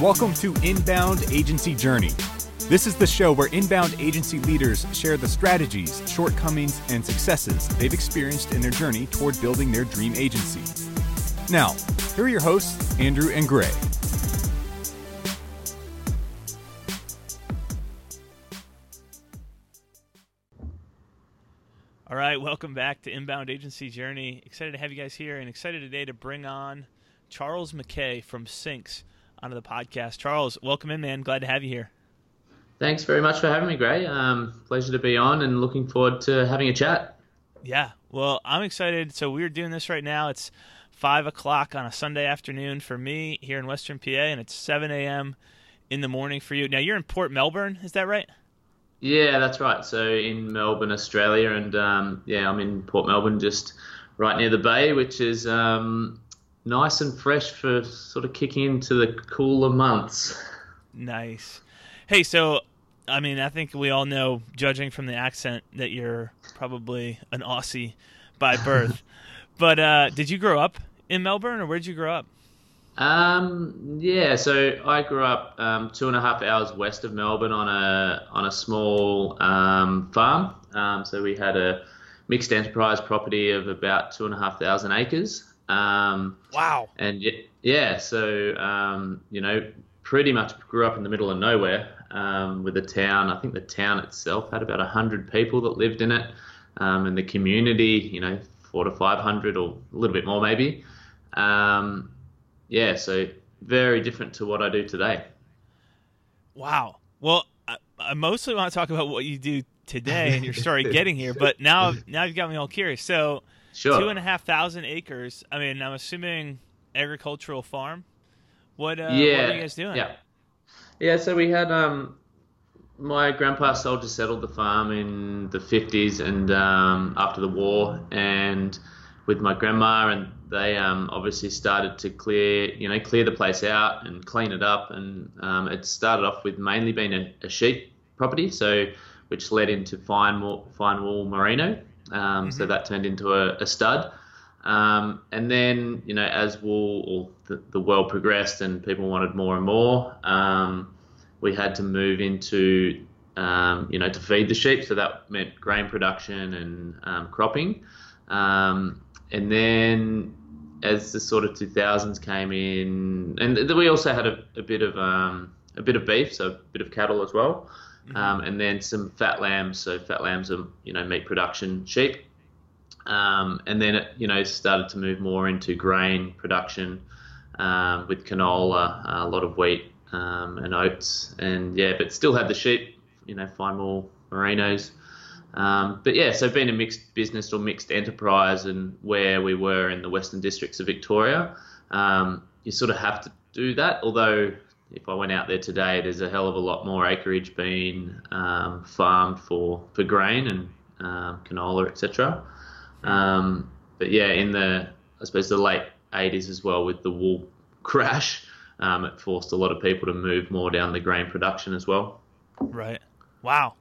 Welcome to Inbound Agency Journey. This is the show where inbound agency leaders share the strategies, shortcomings, and successes they've experienced in their journey toward building their dream agency. Now, here are your hosts, Andrew and Gray. All right, welcome back to Inbound Agency Journey. Excited to have you guys here and excited today to bring on Charles McKay from Synx onto the podcast. Charles, welcome in, man. Glad to have you here. Thanks very much for having me, Gray. Um, pleasure to be on and looking forward to having a chat. Yeah, well, I'm excited. So we're doing this right now. It's five o'clock on a Sunday afternoon for me here in Western PA, and it's seven a.m. in the morning for you. Now you're in Port Melbourne, is that right? Yeah, that's right. So in Melbourne, Australia, and um, yeah, I'm in Port Melbourne, just right near the bay, which is um, nice and fresh for sort of kicking into the cooler months. Nice. Hey, so I mean, I think we all know, judging from the accent, that you're probably an Aussie by birth. but uh, did you grow up in Melbourne, or where did you grow up? Um, yeah, so I grew up um, two and a half hours west of Melbourne on a on a small um, farm. Um, so we had a mixed enterprise property of about two and a half thousand acres. Um, wow. And yeah, so um, you know, pretty much grew up in the middle of nowhere um, with a town. I think the town itself had about hundred people that lived in it, um, and the community, you know, four to five hundred or a little bit more maybe. Um, yeah, so very different to what I do today. Wow. Well, I, I mostly want to talk about what you do today and your story getting here, but now now you've got me all curious. So Sure. Two and a half thousand acres. I mean, I'm assuming agricultural farm. What, uh, yeah, what are you guys doing? Yeah. Yeah, so we had um, my grandpa sold soldier settled the farm in the 50s and um, after the war, and with my grandma, and they um, obviously started to clear, you know, clear the place out and clean it up, and um, it started off with mainly being a, a sheep property, so which led into fine wool, fine wool merino, um, mm-hmm. So that turned into a, a stud. Um, and then, you know, as wool or the, the, world progressed and people wanted more and more, um, we had to move into, um, you know, to feed the sheep. So that meant grain production and um, cropping. Um, and then as the sort of 2000s came in, and we also had a, a bit of um, a bit of beef, so a bit of cattle as well. Mm-hmm. Um, and then some fat lambs. So fat lambs are you know meat production sheep. Um, and then it you know started to move more into grain production um, with canola, a lot of wheat um, and oats, and yeah, but still had the sheep, you know, fine wool merinos. Um, but yeah, so being a mixed business or mixed enterprise, and where we were in the Western Districts of Victoria, um, you sort of have to do that. Although if I went out there today, there's a hell of a lot more acreage being um, farmed for, for grain and um, canola, etc. Um, but yeah, in the I suppose the late 80s as well with the wool crash, um, it forced a lot of people to move more down the grain production as well. Right. Wow.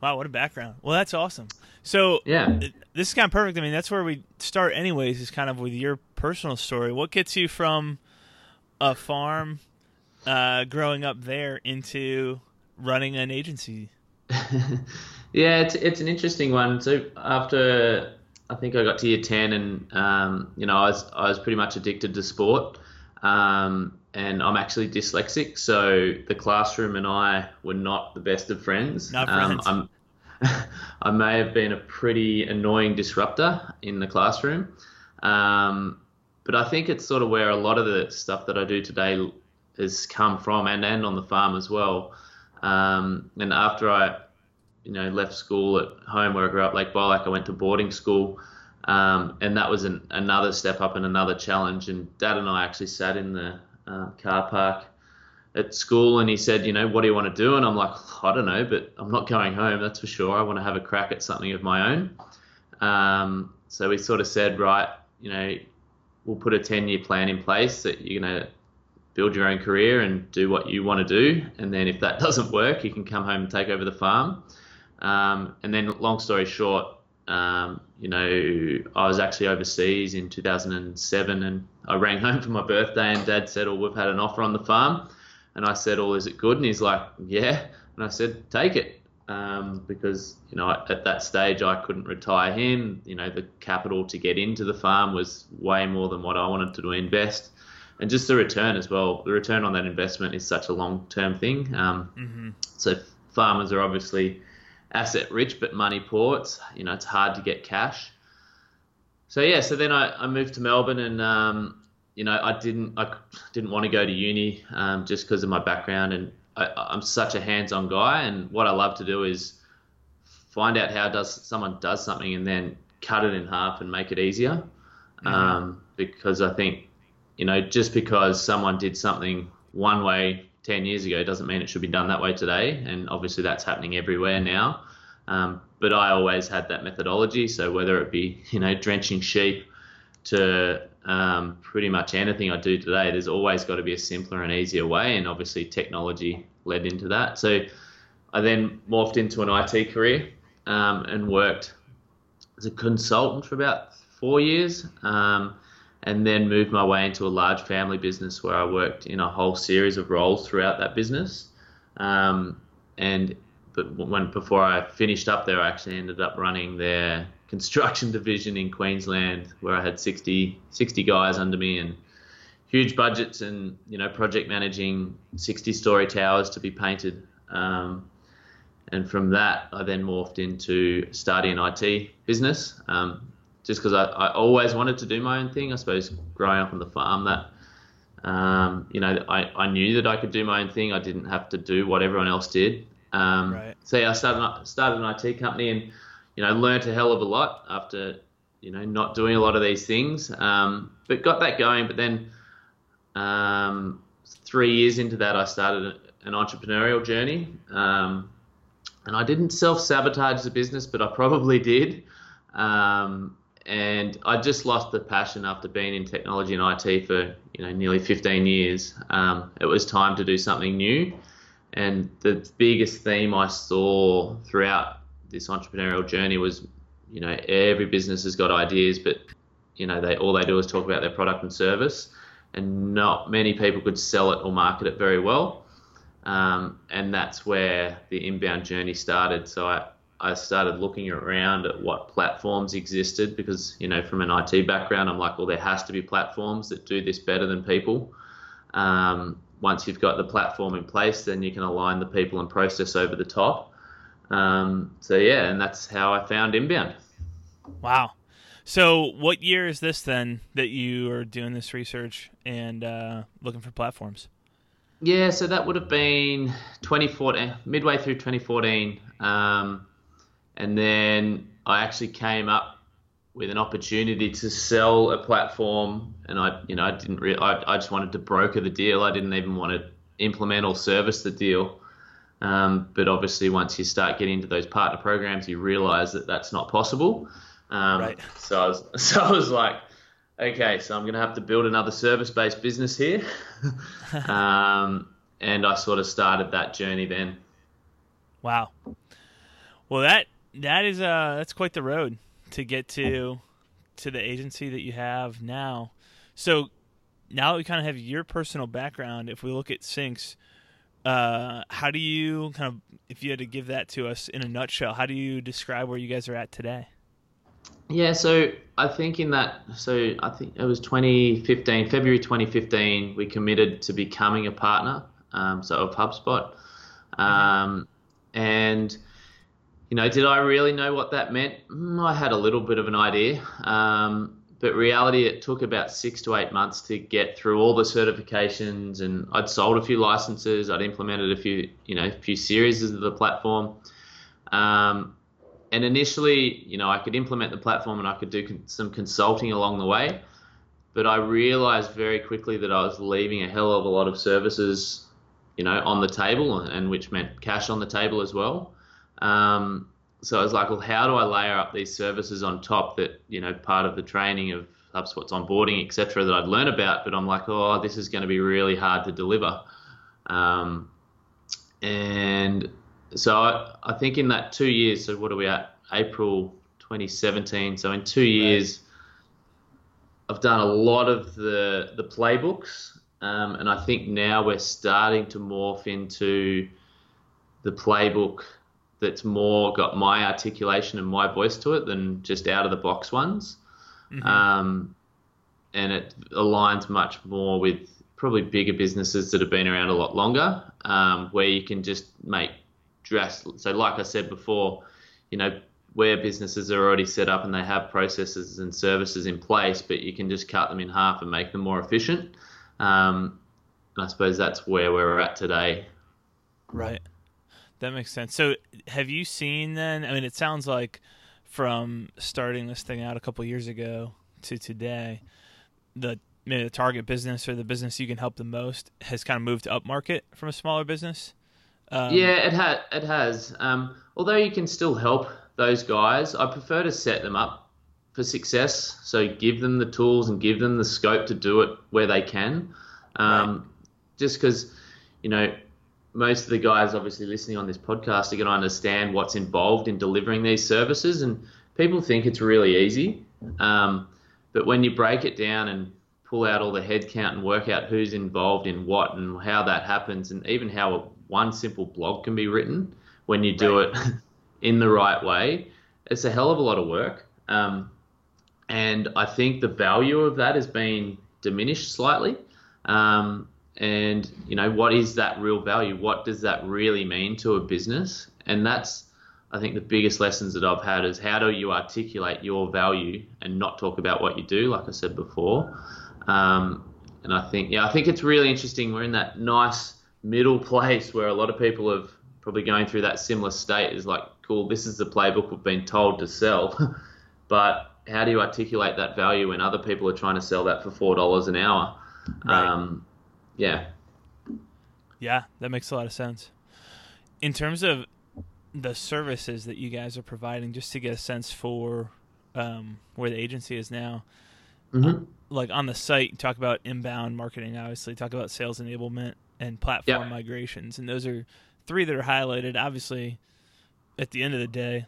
Wow, what a background. Well, that's awesome. So yeah, this is kind of perfect. I mean, that's where we start, anyways. Is kind of with your personal story. What gets you from a farm uh, growing up there into running an agency? yeah, it's it's an interesting one. So after I think I got to year ten, and um, you know I was I was pretty much addicted to sport, um, and I'm actually dyslexic, so the classroom and I were not the best of friends. Not friends. Um, i may have been a pretty annoying disruptor in the classroom, um, but I think it's sort of where a lot of the stuff that I do today has come from and, and on the farm as well. Um, and after I, you know, left school at home where I grew up, Lake Bolac, I went to boarding school. Um, and that was an, another step up and another challenge. And Dad and I actually sat in the uh, car park at school, and he said, "You know, what do you want to do?" And I'm like, "I don't know, but I'm not going home. That's for sure. I want to have a crack at something of my own." Um, so we sort of said, "Right, you know, we'll put a 10-year plan in place that you're going to build your own career and do what you want to do. And then if that doesn't work, you can come home and take over the farm. Um, and then, long story short, um, you know, I was actually overseas in 2007 and I rang home for my birthday and dad said, Oh, we've had an offer on the farm. And I said, Oh, is it good? And he's like, Yeah. And I said, Take it. Um, because, you know, at that stage I couldn't retire him. You know, the capital to get into the farm was way more than what I wanted to invest. And just the return as well. The return on that investment is such a long term thing. Um, mm-hmm. So farmers are obviously asset rich but money poor. It's you know it's hard to get cash. So yeah, so then I, I moved to Melbourne and um, you know I didn't I didn't want to go to uni um, just because of my background and I, am such a hands-on guy and what I love to do is find out how does someone does something and then cut it in half and make it easier. Mm-hmm. Um, because I think you know just because someone did something one way 10 years ago doesn't mean it should be done that way today. And obviously that's happening everywhere now. Um, but I always had that methodology. So whether it be, you know, drenching sheep to um, pretty much anything I do today, there's always got to be a simpler and easier way. And obviously technology led into that. So I then morphed into an IT career um, and worked as a consultant for about four years. Um, and then moved my way into a large family business where I worked in a whole series of roles throughout that business. Um, and but when before I finished up there, I actually ended up running their construction division in Queensland, where I had 60, 60 guys under me and huge budgets, and you know project managing 60 story towers to be painted. Um, and from that, I then morphed into starting an IT business. Um, just because I, I always wanted to do my own thing. I suppose growing up on the farm, that um, you know, I, I knew that I could do my own thing. I didn't have to do what everyone else did. Um, right. So yeah, I started started an IT company and you know learned a hell of a lot after you know not doing a lot of these things. Um, but got that going. But then um, three years into that, I started an entrepreneurial journey. Um, and I didn't self sabotage the business, but I probably did. Um, and I just lost the passion after being in technology and IT for you know nearly 15 years. Um, it was time to do something new, and the biggest theme I saw throughout this entrepreneurial journey was, you know, every business has got ideas, but you know they all they do is talk about their product and service, and not many people could sell it or market it very well. Um, and that's where the inbound journey started. So I, I started looking around at what platforms existed because, you know, from an IT background, I'm like, well, there has to be platforms that do this better than people. Um, once you've got the platform in place, then you can align the people and process over the top. Um, so, yeah, and that's how I found Inbound. Wow. So, what year is this then that you are doing this research and uh, looking for platforms? Yeah, so that would have been 2014, midway through 2014. Um, and then I actually came up with an opportunity to sell a platform, and I, you know, I didn't really, I, I just wanted to broker the deal. I didn't even want to implement or service the deal. Um, but obviously, once you start getting into those partner programs, you realize that that's not possible. Um, right. So I was, so I was like, okay, so I'm going to have to build another service-based business here. um, and I sort of started that journey then. Wow. Well, that that is uh that's quite the road to get to to the agency that you have now. So now that we kind of have your personal background, if we look at Synx, uh, how do you kind of, if you had to give that to us in a nutshell, how do you describe where you guys are at today? Yeah, so I think in that, so I think it was 2015, February 2015, we committed to becoming a partner, um, so of HubSpot, um, and you know, did I really know what that meant? Mm, I had a little bit of an idea. Um, but reality, it took about six to eight months to get through all the certifications, and I'd sold a few licenses, I'd implemented a few, you know, a few series of the platform. Um, and initially, you know, I could implement the platform and I could do some consulting along the way. But I realized very quickly that I was leaving a hell of a lot of services, you know, on the table, and which meant cash on the table as well. Um, so I was like, well, how do I layer up these services on top that, you know, part of the training of HubSpot's onboarding, etc., that I'd learn about, but I'm like, oh, this is going to be really hard to deliver. Um, and so I, I, think in that two years, so what are we at? April 2017. So in two years. I've done a lot of the the playbooks, um, and I think now we're starting to morph into the playbook that's more got my articulation and my voice to it than just out of the box ones. Mm-hmm. Um, and it aligns much more with probably bigger businesses that have been around a lot longer, um, where you can just make dress. So, like I said before, you know, where businesses are already set up and they have processes and services in place, but you can just cut them in half and make them more efficient. Um, and I suppose that's where we're at today. Right. That makes sense. So, have you seen then? I mean, it sounds like from starting this thing out a couple years ago to today, the maybe the target business or the business you can help the most has kind of moved up market from a smaller business. Um, yeah, it has. It has. Um, although you can still help those guys, I prefer to set them up for success. So give them the tools and give them the scope to do it where they can. Um, right. Just because, you know, most of the guys obviously listening on this podcast are going to understand what's involved in delivering these services, and people think it's really easy. Um, but when you break it down and pull out all the headcount and work out who's involved in what and how that happens, and even how one simple blog can be written when you do right. it in the right way, it's a hell of a lot of work. Um, and I think the value of that has been diminished slightly. Um, and you know what is that real value? What does that really mean to a business? And that's i think the biggest lessons that i've had is how do you articulate your value and not talk about what you do like i said before. Um, and i think yeah i think it's really interesting. We're in that nice middle place where a lot of people have probably going through that similar state is like cool this is the playbook we've been told to sell. But how do you articulate that value when other people are trying to sell that for four dollars an hour? Right. um, yeah. Yeah, that makes a lot of sense. In terms of the services that you guys are providing, just to get a sense for um, where the agency is now, mm-hmm. uh, like on the site, talk about inbound marketing, obviously, talk about sales enablement and platform yeah. migrations. And those are three that are highlighted. Obviously, at the end of the day,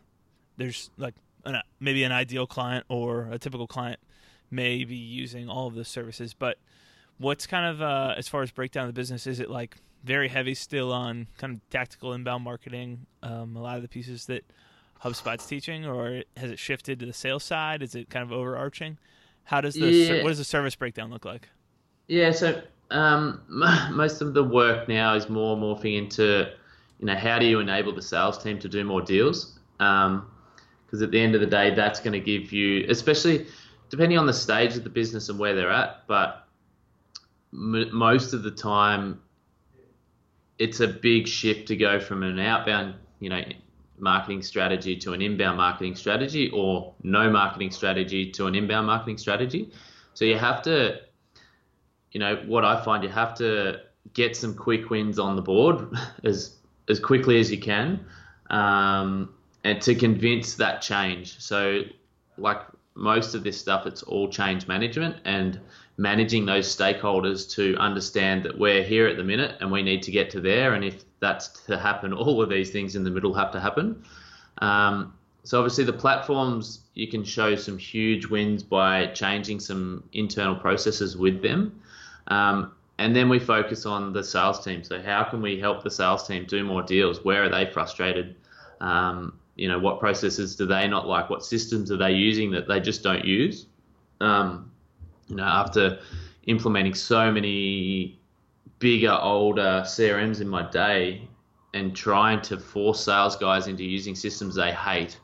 there's like an, maybe an ideal client or a typical client may be using all of those services, but what's kind of uh, as far as breakdown of the business? Is it like very heavy still on kind of tactical inbound marketing? Um, a lot of the pieces that HubSpot's teaching, or has it shifted to the sales side? Is it kind of overarching? How does the yeah. what does the service breakdown look like? Yeah, so um, most of the work now is more morphing into you know how do you enable the sales team to do more deals? Because um, at the end of the day, that's going to give you, especially depending on the stage of the business and where they're at, but m- most of the time it's a big shift to go from an outbound, you know, marketing strategy to an inbound marketing strategy or no marketing strategy to an inbound marketing strategy. So you have to, you know, what I find you have to get some quick wins on the board as as quickly as you can, um, and to convince that change. So, like most of this stuff, it's all change management, and managing those stakeholders to understand that we're here at the minute and we need to get to there. And if that's to happen, all of these things in the middle have to happen. Um, so obviously the platforms you can show some huge wins by changing some internal processes with them. Um, and then we focus on the sales team. So how can we help the sales team do more deals? Where are they frustrated? Um, you know, what processes do they not like? What systems are they using that they just don't use? Um, you know, after implementing so many bigger, older CRMs in my day and trying to force sales guys into using systems they hate,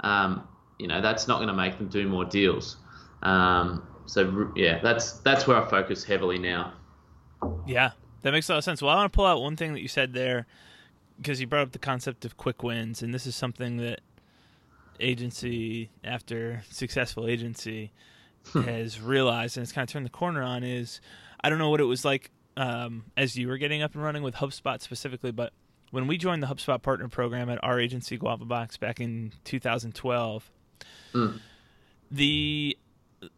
um, you know, that's not going to make them do more deals. Um, so yeah, that's that's where I focus heavily now. Yeah, that makes a lot of sense. Well, I want to pull out one thing that you said there because you brought up the concept of quick wins, and this is something that agency after successful agency has realized and it's kind of turned the corner on is I don't know what it was like um, as you were getting up and running with HubSpot specifically, but when we joined the HubSpot partner program at our agency Guava Box back in 2012, mm. the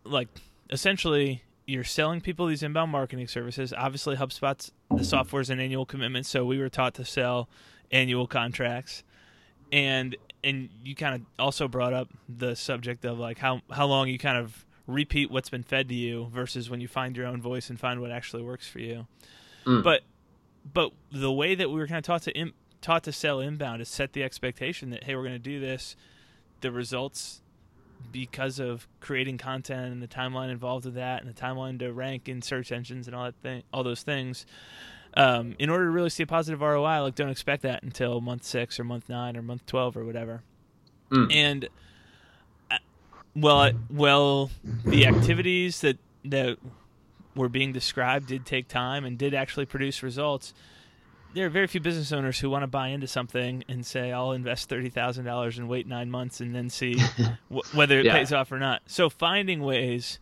like essentially you're selling people these inbound marketing services. Obviously, HubSpot's the software is an annual commitment, so we were taught to sell annual contracts, and and you kind of also brought up the subject of like how how long you kind of repeat what's been fed to you versus when you find your own voice and find what actually works for you. Mm. But but the way that we were kind of taught to Im- taught to sell inbound is set the expectation that hey we're going to do this the results because of creating content and the timeline involved with that and the timeline to rank in search engines and all that thing all those things um, in order to really see a positive ROI like don't expect that until month 6 or month 9 or month 12 or whatever mm. and well well the activities that that were being described did take time and did actually produce results there are very few business owners who want to buy into something and say, "I'll invest thirty thousand dollars and wait nine months and then see w- whether it yeah. pays off or not." So finding ways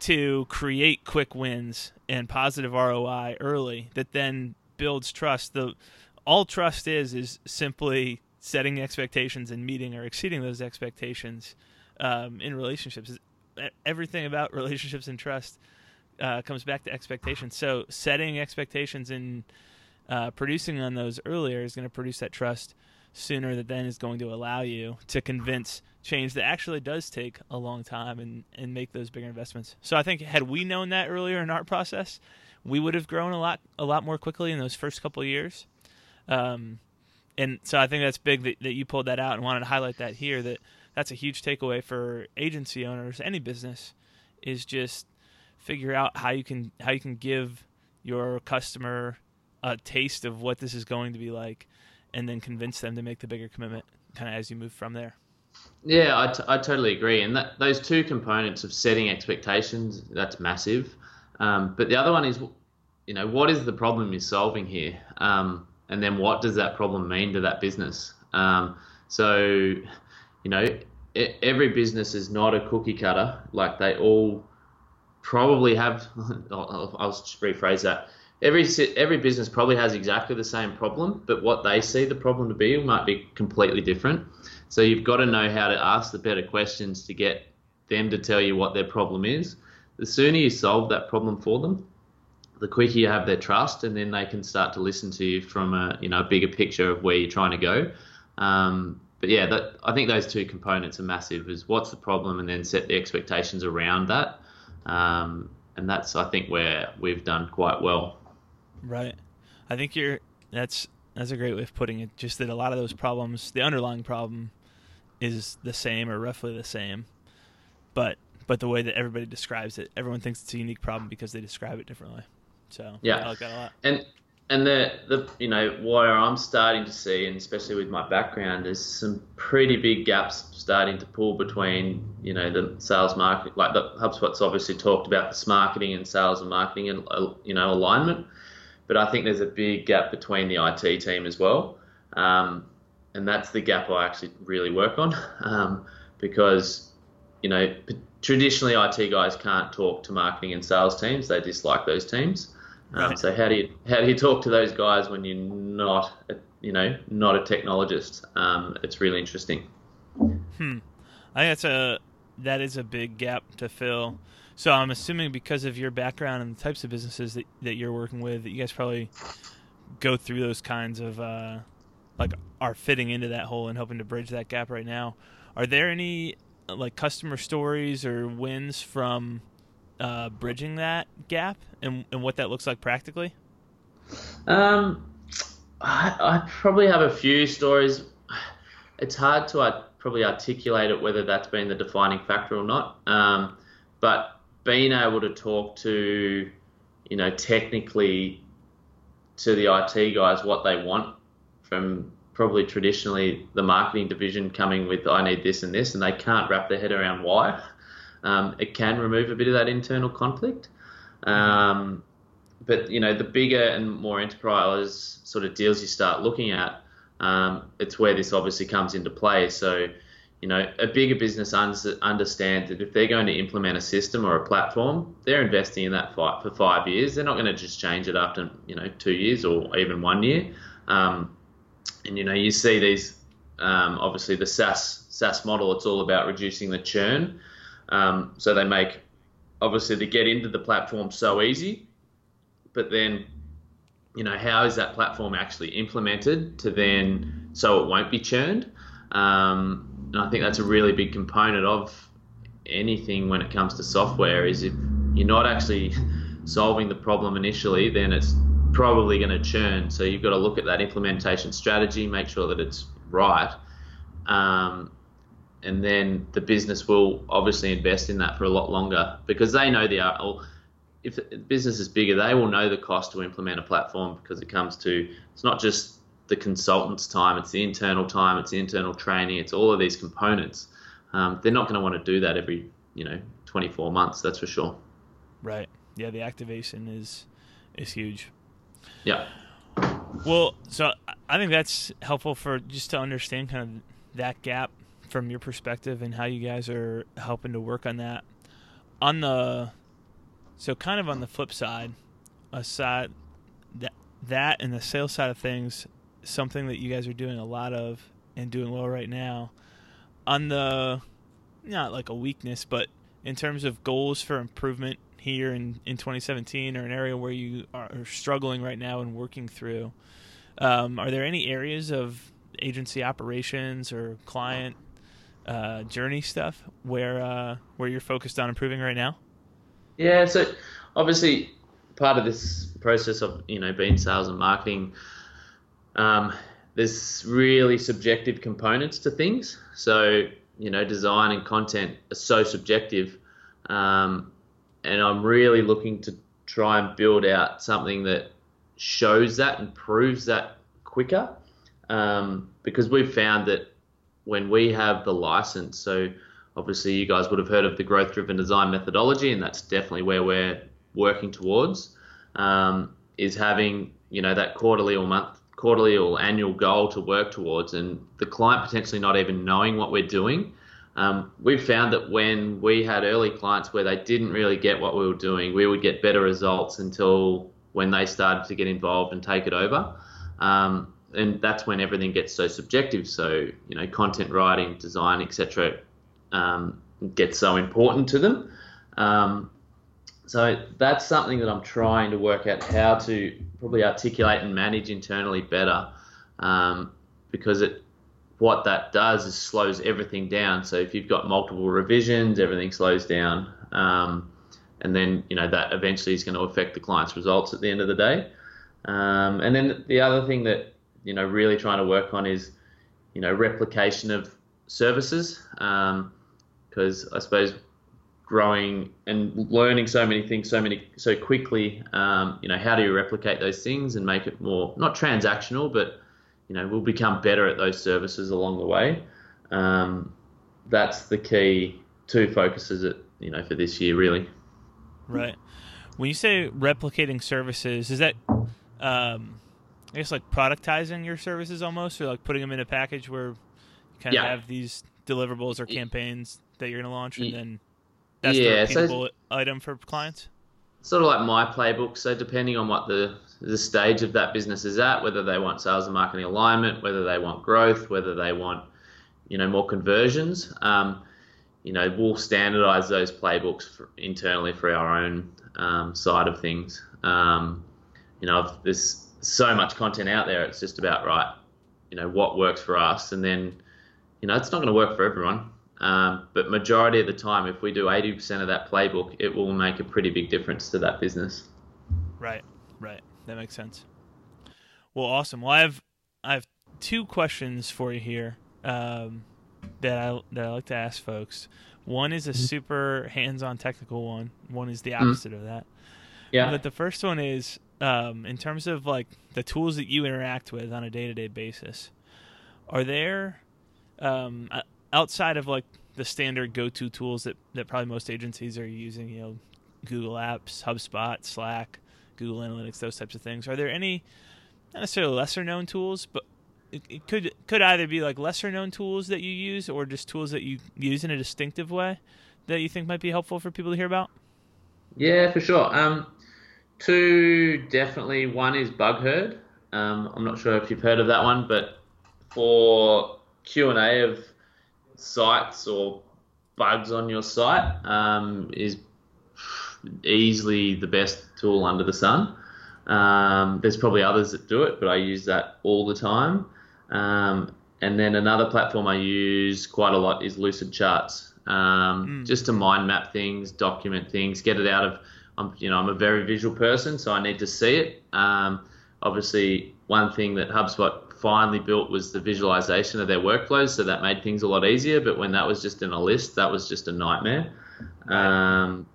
to create quick wins and positive ROI early that then builds trust. The all trust is is simply setting expectations and meeting or exceeding those expectations um, in relationships. Everything about relationships and trust uh, comes back to expectations. So setting expectations and uh, producing on those earlier is going to produce that trust sooner that then is going to allow you to convince change that actually does take a long time and, and make those bigger investments. So I think had we known that earlier in our process, we would have grown a lot a lot more quickly in those first couple years. Um, and so I think that's big that, that you pulled that out and wanted to highlight that here that that's a huge takeaway for agency owners, any business, is just figure out how you can how you can give your customer a taste of what this is going to be like, and then convince them to make the bigger commitment, kind of as you move from there. Yeah, I, t- I totally agree. And that, those two components of setting expectations, that's massive. Um, but the other one is, you know, what is the problem you're solving here? Um, and then what does that problem mean to that business? Um, so, you know, every business is not a cookie cutter. Like they all probably have, I'll, just rephrase that every every business probably has exactly the same problem, but what they see the problem to be might be completely different. So you've got to know how to ask the better questions to get them to tell you what their problem is. The sooner you solve that problem for them, the quicker you have their trust, and then they can start to listen to you from a you know bigger picture of where you're trying to go. Um, but yeah, that, I think those two components are massive. Is what's the problem, and then set the expectations around that. Um, and that's I think where we've done quite well. Right. I think you're that's that's a great way of putting it. Just that a lot of those problems, the underlying problem, is the same or roughly the same, but but the way that everybody describes it, everyone thinks it's a unique problem because they describe it differently. So yeah, I like that a lot. And and the the you know where I'm starting to see, and especially with my background, is some pretty big gaps starting to pull between you know the sales market, like the HubSpot's obviously talked about this marketing and sales and marketing and uh, you know alignment but I think there's a big gap between the IT team as well. Um, and that's the gap I actually really work on um, because, you know, traditionally IT guys can't talk to marketing and sales teams. They dislike those teams. Um, right. So how do you how do you talk to those guys when you're not a, you know not a technologist? Um, it's really interesting. Hmm. I think that's a that is a big gap to fill. So I'm assuming because of your background and the types of businesses that, that you're working with, that you guys probably go through those kinds of uh, like are fitting into that hole and helping to bridge that gap right now. Are there any like customer stories or wins from uh, bridging that gap and, and what that looks like practically? Um, I, I probably have a few stories. It's hard to uh, probably articulate it whether that's been the defining factor or not. Um, but being able to talk to, you know, technically to the IT guys what they want from probably traditionally the marketing division coming with I need this and this, and they can't wrap their head around why. Um, it can remove a bit of that internal conflict. Um, but you know, the bigger and more enterprise sort of deals you start looking at, um, it's where this obviously comes into play. So you know, a bigger business understands that if they're going to implement a system or a platform, they're investing in that for five years. They're not going to just change it after, you know, two years or even one year. Um, and, you know, you see these, um, obviously the SaaS, SaaS model, it's all about reducing the churn. Um, so they make obviously to get into the platform so easy, but then you know how is that platform actually implemented to then so it won't be churned? Um, and I think that's a really big component of anything when it comes to software is if you're not actually solving the problem initially, then it's probably going to churn. So you've got to look at that implementation strategy, make sure that it's right. Um, and then the business will obviously invest in that for a lot longer because they know the if the business is bigger, they will know the cost to implement a platform because it comes to it's not just the consultant's time, it's the internal time, it's the internal training, it's all of these components. Um, they're not going to want to do that every you know 24 months, that's for sure. Right. Yeah, the activation is is huge. Yeah. Well, so I think that's helpful for just to understand kind of that gap from your perspective and how you guys are helping to work on that. On the so kind of on the flip side, aside that that and the sales side of things, something that you guys are doing a lot of and doing well right now. On the not like a weakness, but in terms of goals for improvement here in, in 2017 or an area where you are struggling right now and working through, um, are there any areas of agency operations or client uh, journey stuff where uh, where you're focused on improving right now? Yeah, so obviously part of this process of you know being sales and marketing, um, there's really subjective components to things. So you know, design and content are so subjective. Um, and I'm really looking to try and build out something that shows that and proves that quicker. Um, because we've found that when we have the license, so obviously you guys would have heard of the growth driven design methodology, and that's definitely where we're working towards, um, is having you know that quarterly or month quarterly or annual goal to work towards, and the client potentially not even knowing what we're doing um, we've found that when we had early clients where they didn't really get what we were doing, we would get better results until when they started to get involved and take it over. Um, and that's when everything gets so subjective. So you know, content writing, design, etc., um, gets so important to them. Um, so that's something that I'm trying to work out how to probably articulate and manage internally better, um, because it what that does is slows everything down. So if you've got multiple revisions, everything slows down, um, and then you know that eventually is going to affect the client's results at the end of the day. Um, and then the other thing that you know really trying to work on is you know replication of services because um, I suppose growing and learning so many things so many so quickly um, you know how do you replicate those things and make it more not transactional but you know, we'll become better at those services along the way. Um, that's the key two focuses at you know for this year really. Right. When you say replicating services, is that um, I guess like productizing your services almost, or like putting them in a package where you kind of yeah. have these deliverables or campaigns that you're going to launch, and then that's yeah, the repeatable so item for clients. Sort of like my playbook. So depending on what the the stage of that business is at, whether they want sales and marketing alignment, whether they want growth, whether they want, you know, more conversions. Um, you know, we'll standardize those playbooks for, internally for our own um, side of things. Um, you know, there's so much content out there. It's just about right. You know, what works for us, and then, you know, it's not going to work for everyone. Um, but majority of the time, if we do 80% of that playbook, it will make a pretty big difference to that business. Right, right that makes sense. Well, awesome. Well, I have I have two questions for you here um, that I that I like to ask folks. One is a mm-hmm. super hands-on technical one. One is the mm-hmm. opposite mm-hmm. of that. Yeah. But the first one is um, in terms of like the tools that you interact with on a day-to-day basis. Are there um, outside of like the standard go-to tools that that probably most agencies are using? You know, Google Apps, HubSpot, Slack. Google Analytics, those types of things. Are there any not necessarily lesser known tools, but it, it could could either be like lesser known tools that you use or just tools that you use in a distinctive way that you think might be helpful for people to hear about? Yeah, for sure. Um, two definitely. One is Bugherd. Um, I'm not sure if you've heard of that one, but for Q and A of sites or bugs on your site um, is easily the best tool under the sun. Um, there's probably others that do it, but I use that all the time. Um, and then another platform I use quite a lot is Lucidcharts, um, mm. just to mind map things, document things, get it out of. I'm, you know, I'm a very visual person, so I need to see it. Um, obviously, one thing that HubSpot finally built was the visualization of their workflows, so that made things a lot easier. But when that was just in a list, that was just a nightmare. Um,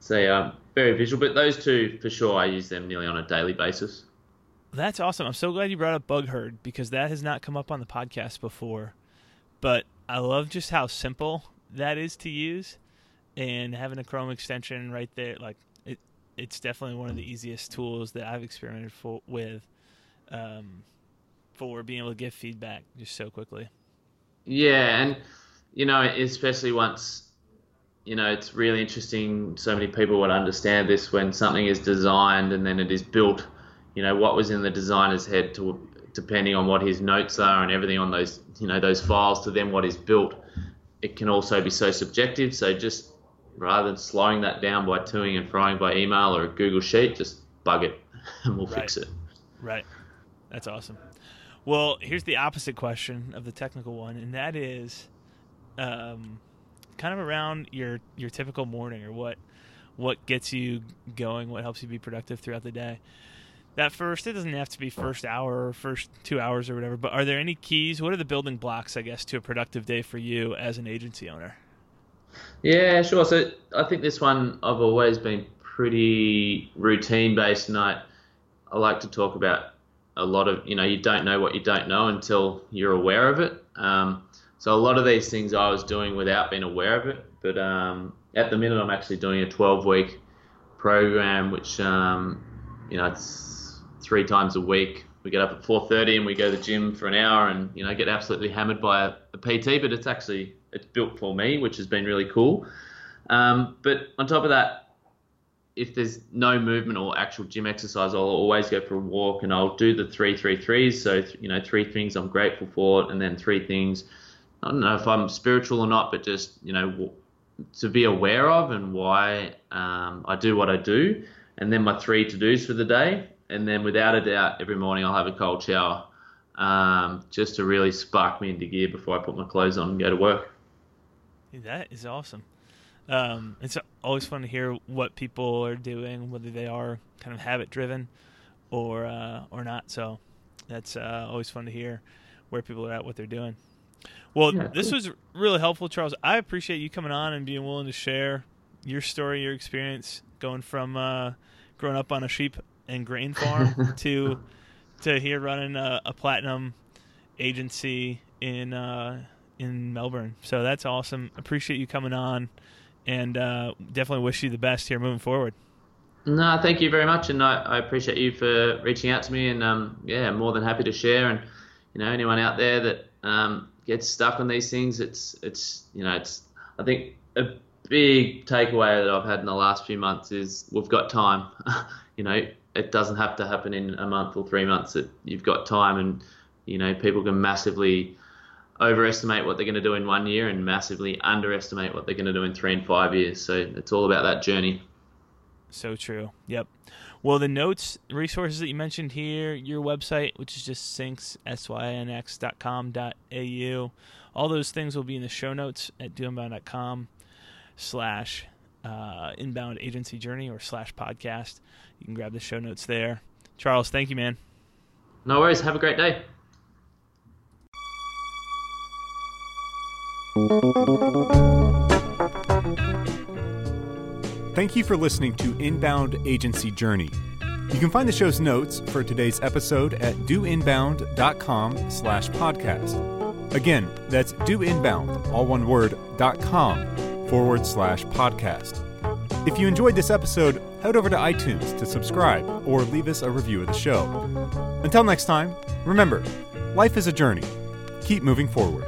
so yeah, very visual. But those two, for sure, I use them nearly on a daily basis. That's awesome. I'm so glad you brought up BugHerd because that has not come up on the podcast before. But I love just how simple that is to use, and having a Chrome extension right there, like it's definitely one of the easiest tools that I've experimented for, with, um, for being able to give feedback just so quickly. Yeah, and you know, especially once you know, it's really interesting. So many people would understand this when something is designed and then it is built. You know, what was in the designer's head to depending on what his notes are and everything on those, you know, those files to then what is built. It can also be so subjective. So just rather than slowing that down by toing and frying by email or a Google Sheet, just bug it and we'll right. fix it. Right. That's awesome. Well, here's the opposite question of the technical one, and that is, um, kind of around your your typical morning or what what gets you going, what helps you be productive throughout the day. That first, it doesn't have to be first hour or first two hours or whatever, but are there any keys? What are the building blocks, I guess, to a productive day for you as an agency owner? Yeah, sure. So I think this one I've always been pretty routine based, and I I like to talk about a lot of you know you don't know what you don't know until you're aware of it. Um, so a lot of these things I was doing without being aware of it. But um, at the minute, I'm actually doing a 12 week program, which um, you know it's three times a week. We get up at 4:30 and we go to the gym for an hour, and you know get absolutely hammered by a, a PT. But it's actually it's built for me, which has been really cool. Um, but on top of that, if there's no movement or actual gym exercise, I'll always go for a walk and I'll do the three three threes. So you know, three things I'm grateful for, and then three things I don't know if I'm spiritual or not, but just you know to be aware of and why um, I do what I do, and then my three to dos for the day, and then without a doubt, every morning I'll have a cold shower, um, just to really spark me into gear before I put my clothes on and go to work. That is awesome. Um, it's always fun to hear what people are doing, whether they are kind of habit driven or uh, or not. So that's uh, always fun to hear where people are at, what they're doing. Well, yeah, this was really helpful, Charles. I appreciate you coming on and being willing to share your story, your experience going from uh, growing up on a sheep and grain farm to to here running a, a platinum agency in uh, in Melbourne. So that's awesome. Appreciate you coming on, and uh, definitely wish you the best here moving forward. No, thank you very much, and I, I appreciate you for reaching out to me. And um, yeah, I'm more than happy to share. And you know, anyone out there that um, gets stuck on these things, it's it's you know it's I think a big takeaway that I've had in the last few months is we've got time. you know, it doesn't have to happen in a month or three months. That you've got time, and you know people can massively overestimate what they're going to do in one year and massively underestimate what they're going to do in three and five years. So it's all about that journey. So true. Yep. Well, the notes, resources that you mentioned here, your website, which is just synx, synx.com.au, all those things will be in the show notes at doinbound.com slash uh, inbound agency journey or slash podcast. You can grab the show notes there. Charles, thank you, man. No worries. Have a great day. Thank you for listening to Inbound Agency Journey. You can find the show's notes for today's episode at doinbound.com slash podcast. Again, that's doinbound, all one word, dot com forward slash podcast. If you enjoyed this episode, head over to iTunes to subscribe or leave us a review of the show. Until next time, remember, life is a journey. Keep moving forward.